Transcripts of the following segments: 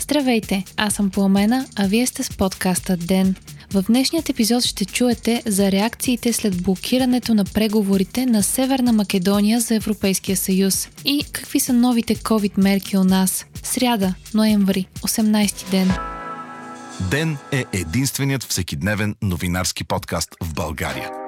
Здравейте, аз съм Пламена, а вие сте с подкаста ДЕН. В днешният епизод ще чуете за реакциите след блокирането на преговорите на Северна Македония за Европейския съюз и какви са новите COVID мерки у нас. Сряда, ноември, 18 ден. Ден е единственият всекидневен новинарски подкаст в България.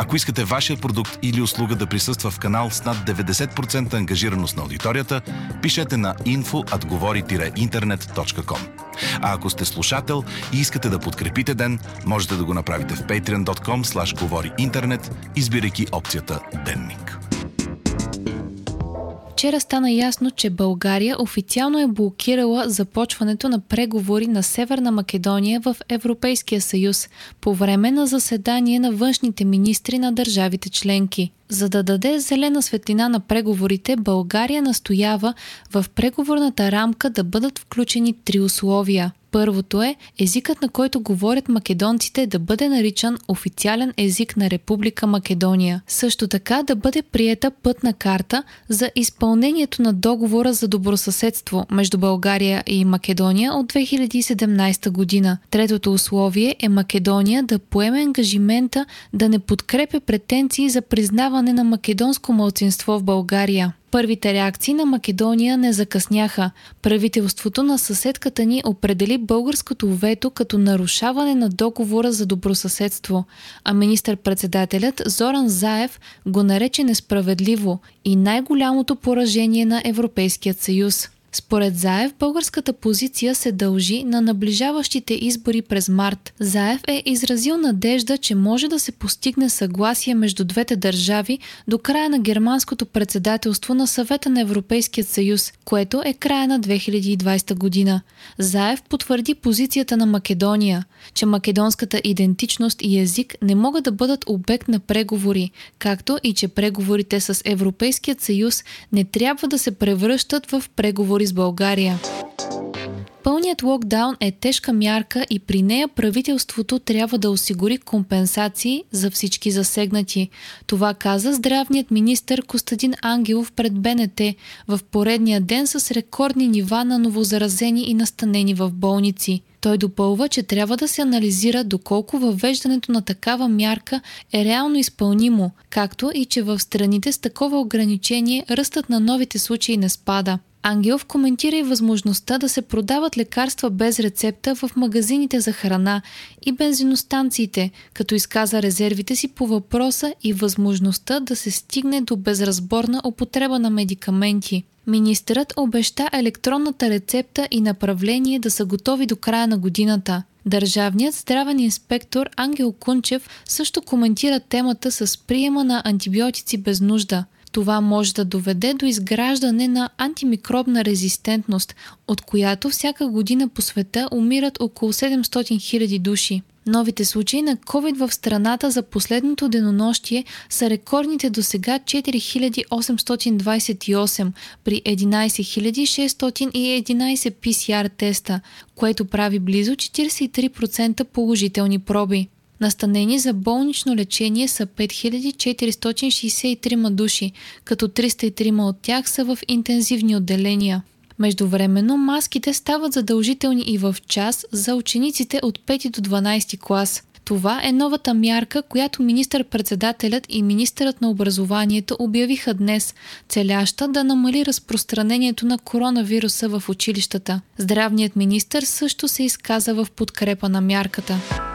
Ако искате вашия продукт или услуга да присъства в канал с над 90% ангажираност на аудиторията, пишете на info.atgovori-internet.com. А ако сте слушател и искате да подкрепите ден, можете да го направите в patreon.com slash говори интернет, избирайки опцията Денник. Вчера стана ясно, че България официално е блокирала започването на преговори на Северна Македония в Европейския съюз по време на заседание на външните министри на държавите членки. За да даде зелена светлина на преговорите, България настоява в преговорната рамка да бъдат включени три условия. Първото е езикът, на който говорят македонците, да бъде наричан официален език на Република Македония. Също така да бъде приета пътна карта за изпълнението на договора за добросъседство между България и Македония от 2017 година. Третото условие е Македония да поеме ангажимента да не подкрепя претенции за признаване на македонско мълцинство в България. Първите реакции на Македония не закъсняха. Правителството на съседката ни определи българското вето като нарушаване на договора за добросъседство, а министър-председателят Зоран Заев го нарече несправедливо и най-голямото поражение на Европейският съюз. Според Заев, българската позиция се дължи на наближаващите избори през март. Заев е изразил надежда, че може да се постигне съгласие между двете държави до края на германското председателство на съвета на Европейския съюз, което е края на 2020 година. Заев потвърди позицията на Македония, че македонската идентичност и език не могат да бъдат обект на преговори, както и че преговорите с Европейският съюз не трябва да се превръщат в преговори с България. Пълният локдаун е тежка мярка и при нея правителството трябва да осигури компенсации за всички засегнати. Това каза здравният министр Костадин Ангелов пред БНТ в поредния ден с рекордни нива на новозаразени и настанени в болници. Той допълва, че трябва да се анализира доколко въвеждането на такава мярка е реално изпълнимо, както и че в страните с такова ограничение ръстът на новите случаи не спада. Ангелов коментира и възможността да се продават лекарства без рецепта в магазините за храна и бензиностанциите, като изказа резервите си по въпроса и възможността да се стигне до безразборна употреба на медикаменти. Министърът обеща електронната рецепта и направление да са готови до края на годината. Държавният здравен инспектор Ангел Кунчев също коментира темата с приема на антибиотици без нужда – това може да доведе до изграждане на антимикробна резистентност, от която всяка година по света умират около 700 000 души. Новите случаи на COVID в страната за последното денонощие са рекордните до сега 4828 при 11611 PCR теста, което прави близо 43% положителни проби. Настанени за болнично лечение са 5463 души, като 303 от тях са в интензивни отделения. Междувременно маските стават задължителни и в час за учениците от 5 до 12 клас. Това е новата мярка, която министър-председателят и министърът на образованието обявиха днес, целяща да намали разпространението на коронавируса в училищата. Здравният министър също се изказа в подкрепа на мярката.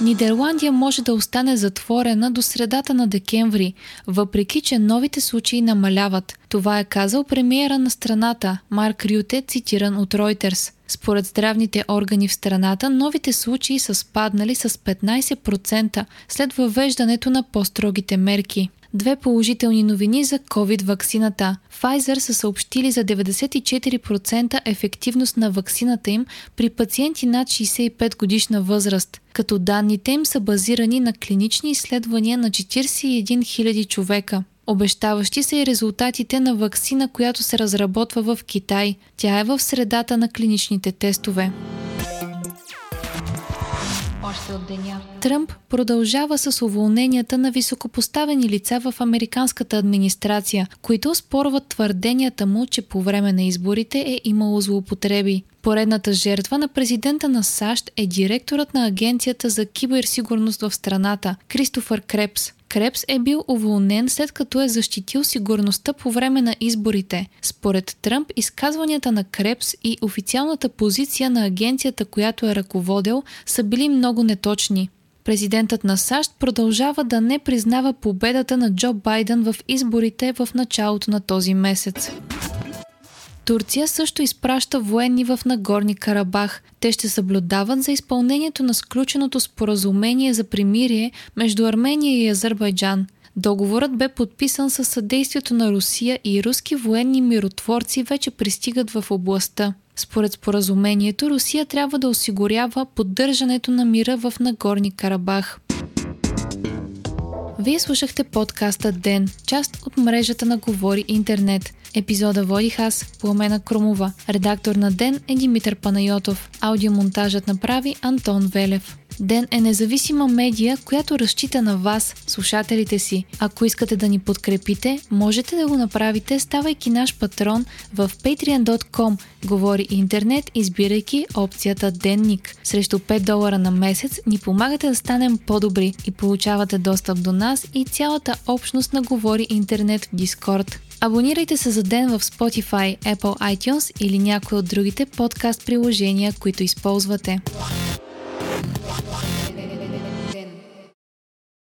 Нидерландия може да остане затворена до средата на декември, въпреки че новите случаи намаляват. Това е казал премиера на страната Марк Рюте, цитиран от Reuters. Според здравните органи в страната, новите случаи са спаднали с 15% след въвеждането на по-строгите мерки. Две положителни новини за COVID-ваксината. Pfizer са съобщили за 94% ефективност на ваксината им при пациенти над 65 годишна възраст, като данните им са базирани на клинични изследвания на 41 000 човека. Обещаващи са и резултатите на ваксина, която се разработва в Китай. Тя е в средата на клиничните тестове още от деня. Тръмп продължава с уволненията на високопоставени лица в американската администрация, които спорват твърденията му, че по време на изборите е имало злоупотреби. Поредната жертва на президента на САЩ е директорът на Агенцията за киберсигурност в страната Кристофър Крепс. Крепс е бил уволнен след като е защитил сигурността по време на изборите. Според Тръмп, изказванията на Крепс и официалната позиция на агенцията, която е ръководил, са били много неточни. Президентът на САЩ продължава да не признава победата на Джо Байден в изборите в началото на този месец. Турция също изпраща военни в Нагорни Карабах. Те ще съблюдават за изпълнението на сключеното споразумение за примирие между Армения и Азербайджан. Договорът бе подписан със съдействието на Русия и руски военни миротворци вече пристигат в областта. Според споразумението, Русия трябва да осигурява поддържането на мира в Нагорни Карабах. Вие слушахте подкаста Ден, част от мрежата на Говори Интернет. Епизода водих аз, Пламена Кромова. Редактор на Ден е Димитър Панайотов. Аудиомонтажът направи Антон Велев. Ден е независима медия, която разчита на вас, слушателите си. Ако искате да ни подкрепите, можете да го направите, ставайки наш патрон в patreon.com. Говори интернет, избирайки опцията Денник. Срещу 5 долара на месец ни помагате да станем по-добри и получавате достъп до нас и цялата общност на Говори интернет в Discord. Абонирайте се за ден в Spotify, Apple iTunes или някои от другите подкаст приложения, които използвате.